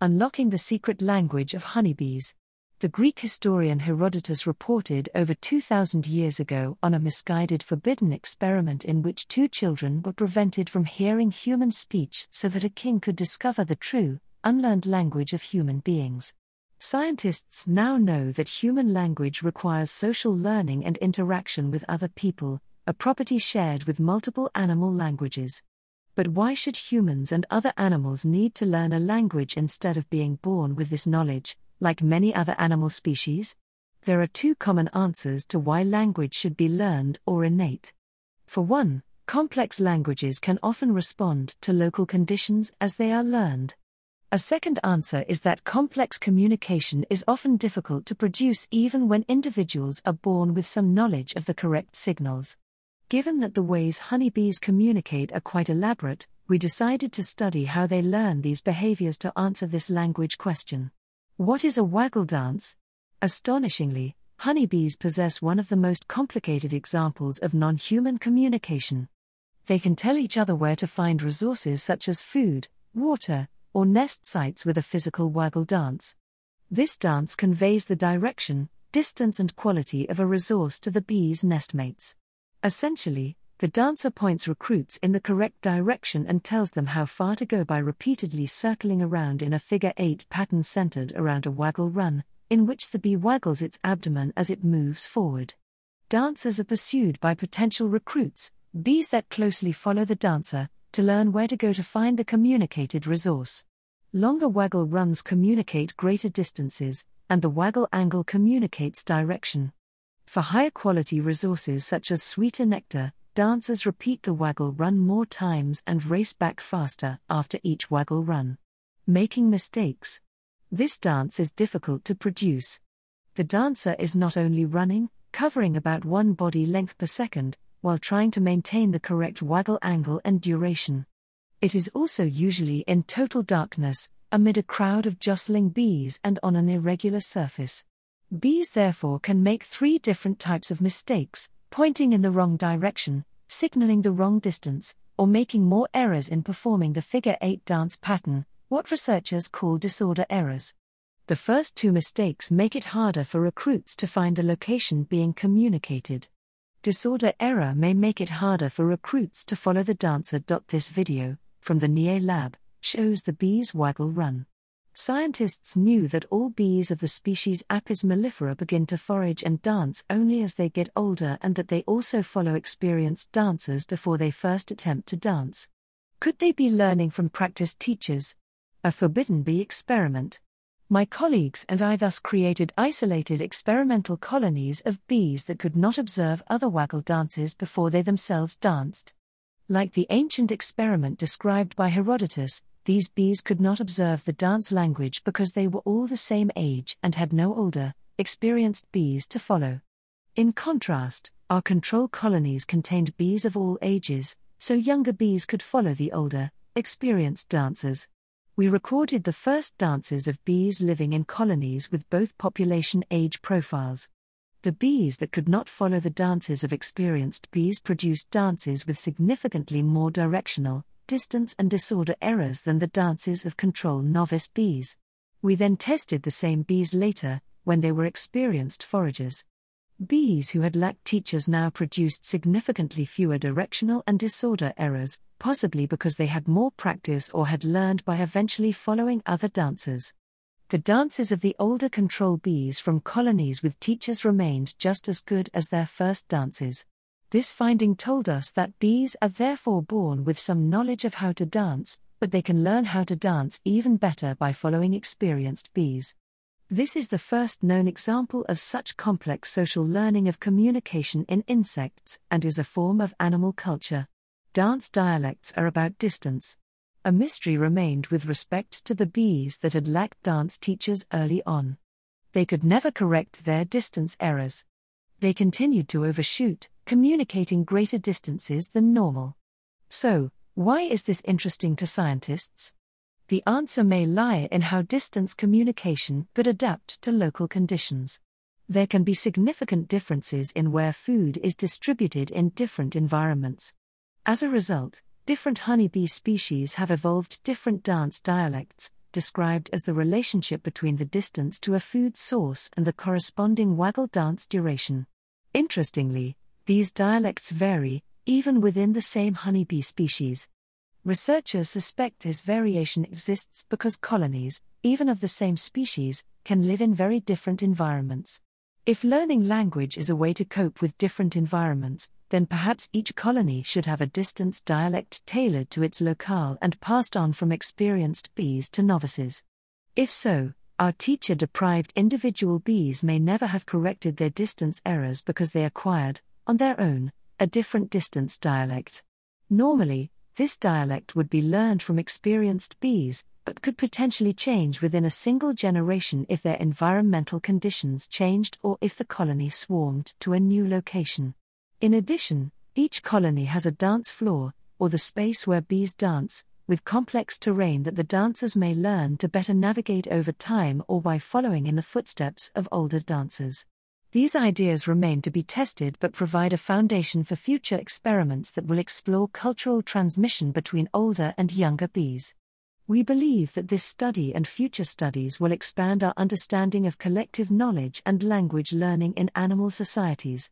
Unlocking the Secret Language of Honeybees. The Greek historian Herodotus reported over 2,000 years ago on a misguided forbidden experiment in which two children were prevented from hearing human speech so that a king could discover the true, unlearned language of human beings. Scientists now know that human language requires social learning and interaction with other people, a property shared with multiple animal languages. But why should humans and other animals need to learn a language instead of being born with this knowledge, like many other animal species? There are two common answers to why language should be learned or innate. For one, complex languages can often respond to local conditions as they are learned. A second answer is that complex communication is often difficult to produce even when individuals are born with some knowledge of the correct signals. Given that the ways honeybees communicate are quite elaborate, we decided to study how they learn these behaviors to answer this language question. What is a waggle dance? Astonishingly, honeybees possess one of the most complicated examples of non human communication. They can tell each other where to find resources such as food, water, or nest sites with a physical waggle dance. This dance conveys the direction, distance, and quality of a resource to the bees' nestmates. Essentially, the dancer points recruits in the correct direction and tells them how far to go by repeatedly circling around in a figure 8 pattern centered around a waggle run, in which the bee waggles its abdomen as it moves forward. Dancers are pursued by potential recruits, bees that closely follow the dancer, to learn where to go to find the communicated resource. Longer waggle runs communicate greater distances, and the waggle angle communicates direction. For higher quality resources such as sweeter nectar, dancers repeat the waggle run more times and race back faster after each waggle run. Making mistakes. This dance is difficult to produce. The dancer is not only running, covering about one body length per second, while trying to maintain the correct waggle angle and duration. It is also usually in total darkness, amid a crowd of jostling bees and on an irregular surface. Bees therefore can make three different types of mistakes pointing in the wrong direction, signaling the wrong distance, or making more errors in performing the figure 8 dance pattern, what researchers call disorder errors. The first two mistakes make it harder for recruits to find the location being communicated. Disorder error may make it harder for recruits to follow the dancer. This video, from the Nieh lab, shows the bees waggle run. Scientists knew that all bees of the species Apis mellifera begin to forage and dance only as they get older and that they also follow experienced dancers before they first attempt to dance. Could they be learning from practiced teachers? A forbidden bee experiment. My colleagues and I thus created isolated experimental colonies of bees that could not observe other waggle dances before they themselves danced. Like the ancient experiment described by Herodotus, these bees could not observe the dance language because they were all the same age and had no older, experienced bees to follow. In contrast, our control colonies contained bees of all ages, so younger bees could follow the older, experienced dancers. We recorded the first dances of bees living in colonies with both population age profiles. The bees that could not follow the dances of experienced bees produced dances with significantly more directional, distance and disorder errors than the dances of control novice bees. We then tested the same bees later, when they were experienced foragers. Bees who had lacked teachers now produced significantly fewer directional and disorder errors, possibly because they had more practice or had learned by eventually following other dancers. The dances of the older control bees from colonies with teachers remained just as good as their first dances. This finding told us that bees are therefore born with some knowledge of how to dance, but they can learn how to dance even better by following experienced bees. This is the first known example of such complex social learning of communication in insects and is a form of animal culture. Dance dialects are about distance. A mystery remained with respect to the bees that had lacked dance teachers early on. They could never correct their distance errors. They continued to overshoot, communicating greater distances than normal. So, why is this interesting to scientists? The answer may lie in how distance communication could adapt to local conditions. There can be significant differences in where food is distributed in different environments. As a result, different honeybee species have evolved different dance dialects, described as the relationship between the distance to a food source and the corresponding waggle dance duration. Interestingly, these dialects vary, even within the same honeybee species. Researchers suspect this variation exists because colonies, even of the same species, can live in very different environments. If learning language is a way to cope with different environments, then perhaps each colony should have a distance dialect tailored to its locale and passed on from experienced bees to novices. If so, our teacher deprived individual bees may never have corrected their distance errors because they acquired, on their own, a different distance dialect. Normally, this dialect would be learned from experienced bees, but could potentially change within a single generation if their environmental conditions changed or if the colony swarmed to a new location. In addition, each colony has a dance floor, or the space where bees dance, with complex terrain that the dancers may learn to better navigate over time or by following in the footsteps of older dancers. These ideas remain to be tested but provide a foundation for future experiments that will explore cultural transmission between older and younger bees. We believe that this study and future studies will expand our understanding of collective knowledge and language learning in animal societies.